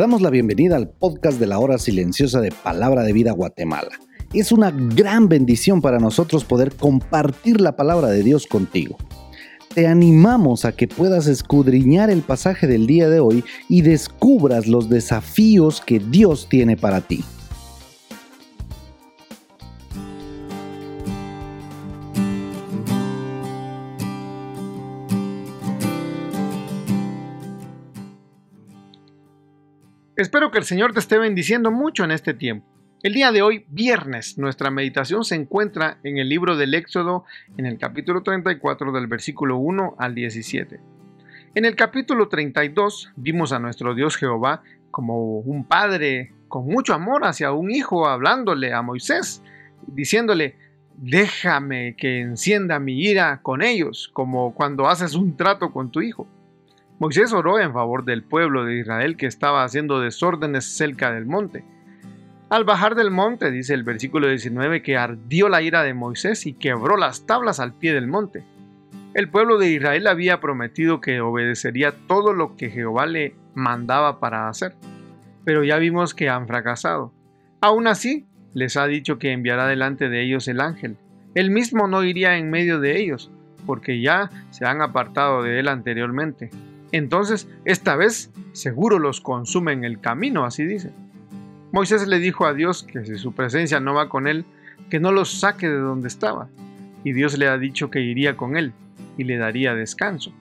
damos la bienvenida al podcast de la hora silenciosa de Palabra de Vida Guatemala. Es una gran bendición para nosotros poder compartir la palabra de Dios contigo. Te animamos a que puedas escudriñar el pasaje del día de hoy y descubras los desafíos que Dios tiene para ti. Espero que el Señor te esté bendiciendo mucho en este tiempo. El día de hoy, viernes, nuestra meditación se encuentra en el libro del Éxodo, en el capítulo 34 del versículo 1 al 17. En el capítulo 32 vimos a nuestro Dios Jehová como un padre con mucho amor hacia un hijo, hablándole a Moisés, diciéndole, déjame que encienda mi ira con ellos, como cuando haces un trato con tu hijo. Moisés oró en favor del pueblo de Israel que estaba haciendo desórdenes cerca del monte. Al bajar del monte, dice el versículo 19, que ardió la ira de Moisés y quebró las tablas al pie del monte. El pueblo de Israel había prometido que obedecería todo lo que Jehová le mandaba para hacer, pero ya vimos que han fracasado. Aún así, les ha dicho que enviará delante de ellos el ángel. Él mismo no iría en medio de ellos, porque ya se han apartado de él anteriormente. Entonces, esta vez seguro los consume en el camino, así dice. Moisés le dijo a Dios que si su presencia no va con él, que no los saque de donde estaba. Y Dios le ha dicho que iría con él y le daría descanso.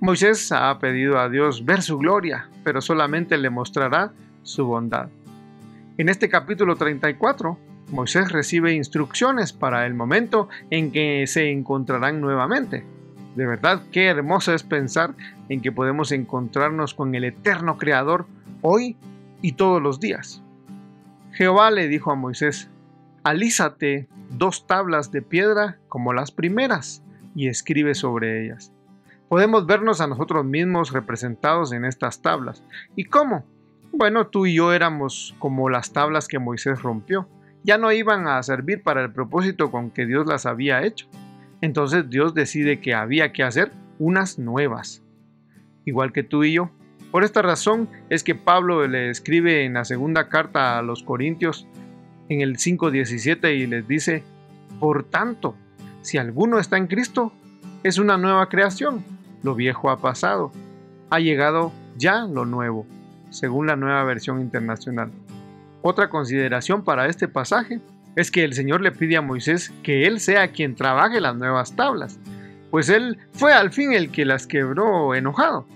Moisés ha pedido a Dios ver su gloria, pero solamente le mostrará su bondad. En este capítulo 34, Moisés recibe instrucciones para el momento en que se encontrarán nuevamente. De verdad, qué hermoso es pensar en que podemos encontrarnos con el eterno Creador hoy y todos los días. Jehová le dijo a Moisés, alízate dos tablas de piedra como las primeras y escribe sobre ellas. Podemos vernos a nosotros mismos representados en estas tablas. ¿Y cómo? Bueno, tú y yo éramos como las tablas que Moisés rompió. Ya no iban a servir para el propósito con que Dios las había hecho. Entonces Dios decide que había que hacer unas nuevas, igual que tú y yo. Por esta razón es que Pablo le escribe en la segunda carta a los Corintios en el 5.17 y les dice, por tanto, si alguno está en Cristo, es una nueva creación, lo viejo ha pasado, ha llegado ya lo nuevo, según la nueva versión internacional. Otra consideración para este pasaje es que el Señor le pide a Moisés que él sea quien trabaje las nuevas tablas, pues él fue al fin el que las quebró enojado.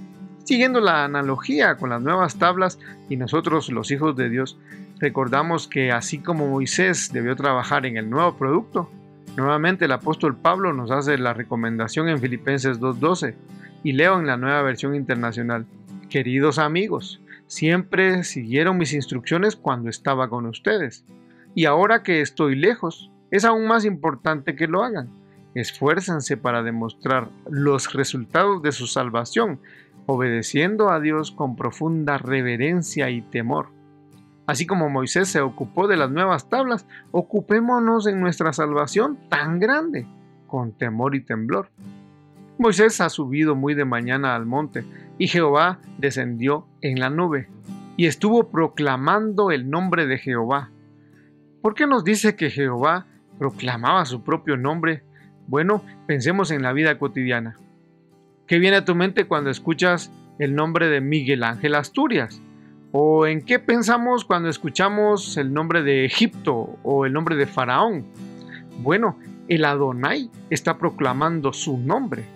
Siguiendo la analogía con las nuevas tablas y nosotros los hijos de Dios, recordamos que así como Moisés debió trabajar en el nuevo producto, nuevamente el apóstol Pablo nos hace la recomendación en Filipenses 2.12 y leo en la nueva versión internacional. Queridos amigos, siempre siguieron mis instrucciones cuando estaba con ustedes y ahora que estoy lejos, es aún más importante que lo hagan. Esfuérzanse para demostrar los resultados de su salvación, obedeciendo a Dios con profunda reverencia y temor. Así como Moisés se ocupó de las nuevas tablas, ocupémonos en nuestra salvación tan grande, con temor y temblor. Moisés ha subido muy de mañana al monte, y Jehová descendió en la nube, y estuvo proclamando el nombre de Jehová, ¿Por qué nos dice que Jehová proclamaba su propio nombre? Bueno, pensemos en la vida cotidiana. ¿Qué viene a tu mente cuando escuchas el nombre de Miguel Ángel Asturias? ¿O en qué pensamos cuando escuchamos el nombre de Egipto o el nombre de Faraón? Bueno, el Adonai está proclamando su nombre.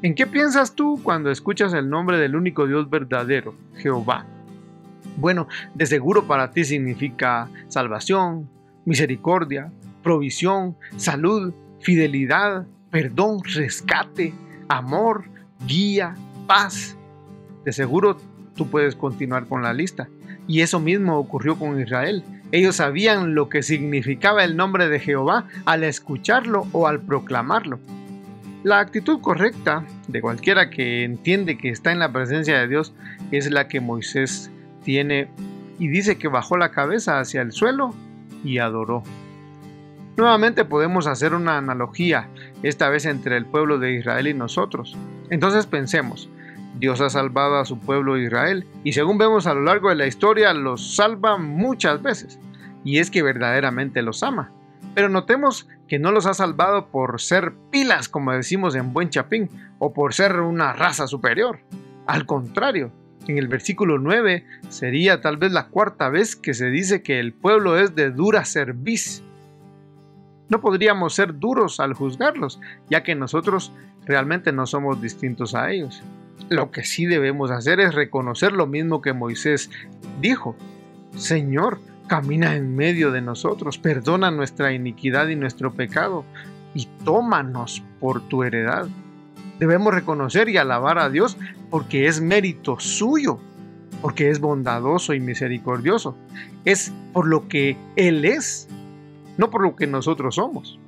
¿En qué piensas tú cuando escuchas el nombre del único Dios verdadero, Jehová? Bueno, de seguro para ti significa salvación, misericordia, provisión, salud, fidelidad, perdón, rescate, amor, guía, paz. De seguro tú puedes continuar con la lista. Y eso mismo ocurrió con Israel. Ellos sabían lo que significaba el nombre de Jehová al escucharlo o al proclamarlo. La actitud correcta de cualquiera que entiende que está en la presencia de Dios es la que Moisés tiene y dice que bajó la cabeza hacia el suelo y adoró. Nuevamente podemos hacer una analogía, esta vez entre el pueblo de Israel y nosotros. Entonces pensemos, Dios ha salvado a su pueblo Israel y según vemos a lo largo de la historia los salva muchas veces. Y es que verdaderamente los ama. Pero notemos que no los ha salvado por ser pilas, como decimos en buen chapín, o por ser una raza superior. Al contrario, en el versículo 9 sería tal vez la cuarta vez que se dice que el pueblo es de dura cerviz. No podríamos ser duros al juzgarlos, ya que nosotros realmente no somos distintos a ellos. Lo que sí debemos hacer es reconocer lo mismo que Moisés dijo. Señor, camina en medio de nosotros, perdona nuestra iniquidad y nuestro pecado, y tómanos por tu heredad. Debemos reconocer y alabar a Dios porque es mérito suyo, porque es bondadoso y misericordioso. Es por lo que Él es, no por lo que nosotros somos.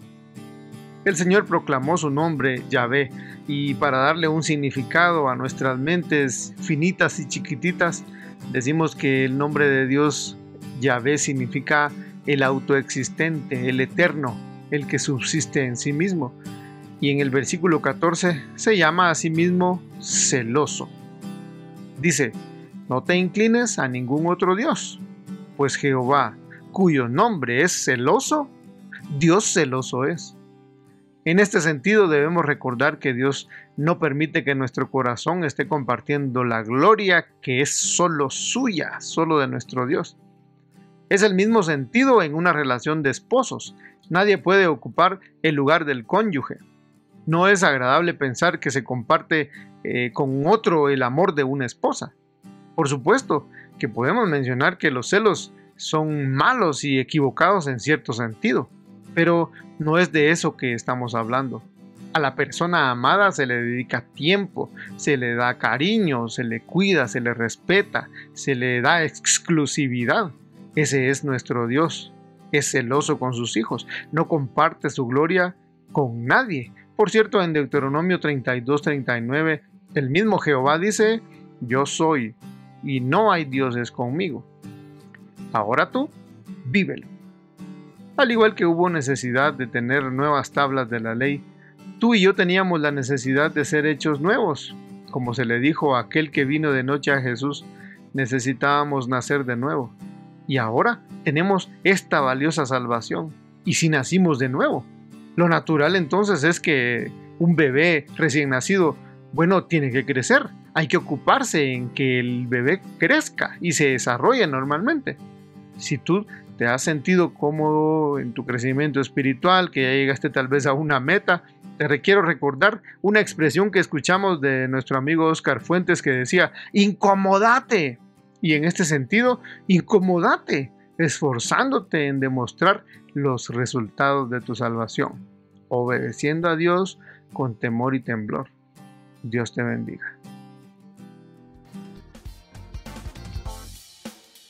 El Señor proclamó su nombre, Yahvé, y para darle un significado a nuestras mentes finitas y chiquititas, decimos que el nombre de Dios, Yahvé, significa el autoexistente, el eterno, el que subsiste en sí mismo. Y en el versículo 14 se llama a sí mismo celoso. Dice, no te inclines a ningún otro Dios, pues Jehová, cuyo nombre es celoso, Dios celoso es. En este sentido debemos recordar que Dios no permite que nuestro corazón esté compartiendo la gloria que es solo suya, solo de nuestro Dios. Es el mismo sentido en una relación de esposos. Nadie puede ocupar el lugar del cónyuge. No es agradable pensar que se comparte eh, con otro el amor de una esposa. Por supuesto que podemos mencionar que los celos son malos y equivocados en cierto sentido, pero no es de eso que estamos hablando. A la persona amada se le dedica tiempo, se le da cariño, se le cuida, se le respeta, se le da exclusividad. Ese es nuestro Dios. Es celoso con sus hijos, no comparte su gloria con nadie. Por cierto, en Deuteronomio 32-39, el mismo Jehová dice, yo soy y no hay dioses conmigo. Ahora tú, vívelo. Al igual que hubo necesidad de tener nuevas tablas de la ley, tú y yo teníamos la necesidad de ser hechos nuevos. Como se le dijo a aquel que vino de noche a Jesús, necesitábamos nacer de nuevo. Y ahora tenemos esta valiosa salvación. Y si nacimos de nuevo, lo natural entonces es que un bebé recién nacido, bueno, tiene que crecer. Hay que ocuparse en que el bebé crezca y se desarrolle normalmente. Si tú te has sentido cómodo en tu crecimiento espiritual, que ya llegaste tal vez a una meta, te requiero recordar una expresión que escuchamos de nuestro amigo Oscar Fuentes que decía, incomodate. Y en este sentido, incomodate, esforzándote en demostrar los resultados de tu salvación, obedeciendo a Dios con temor y temblor. Dios te bendiga.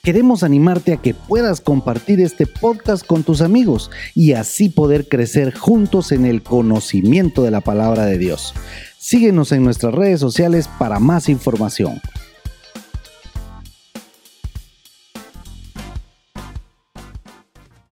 Queremos animarte a que puedas compartir este podcast con tus amigos y así poder crecer juntos en el conocimiento de la palabra de Dios. Síguenos en nuestras redes sociales para más información.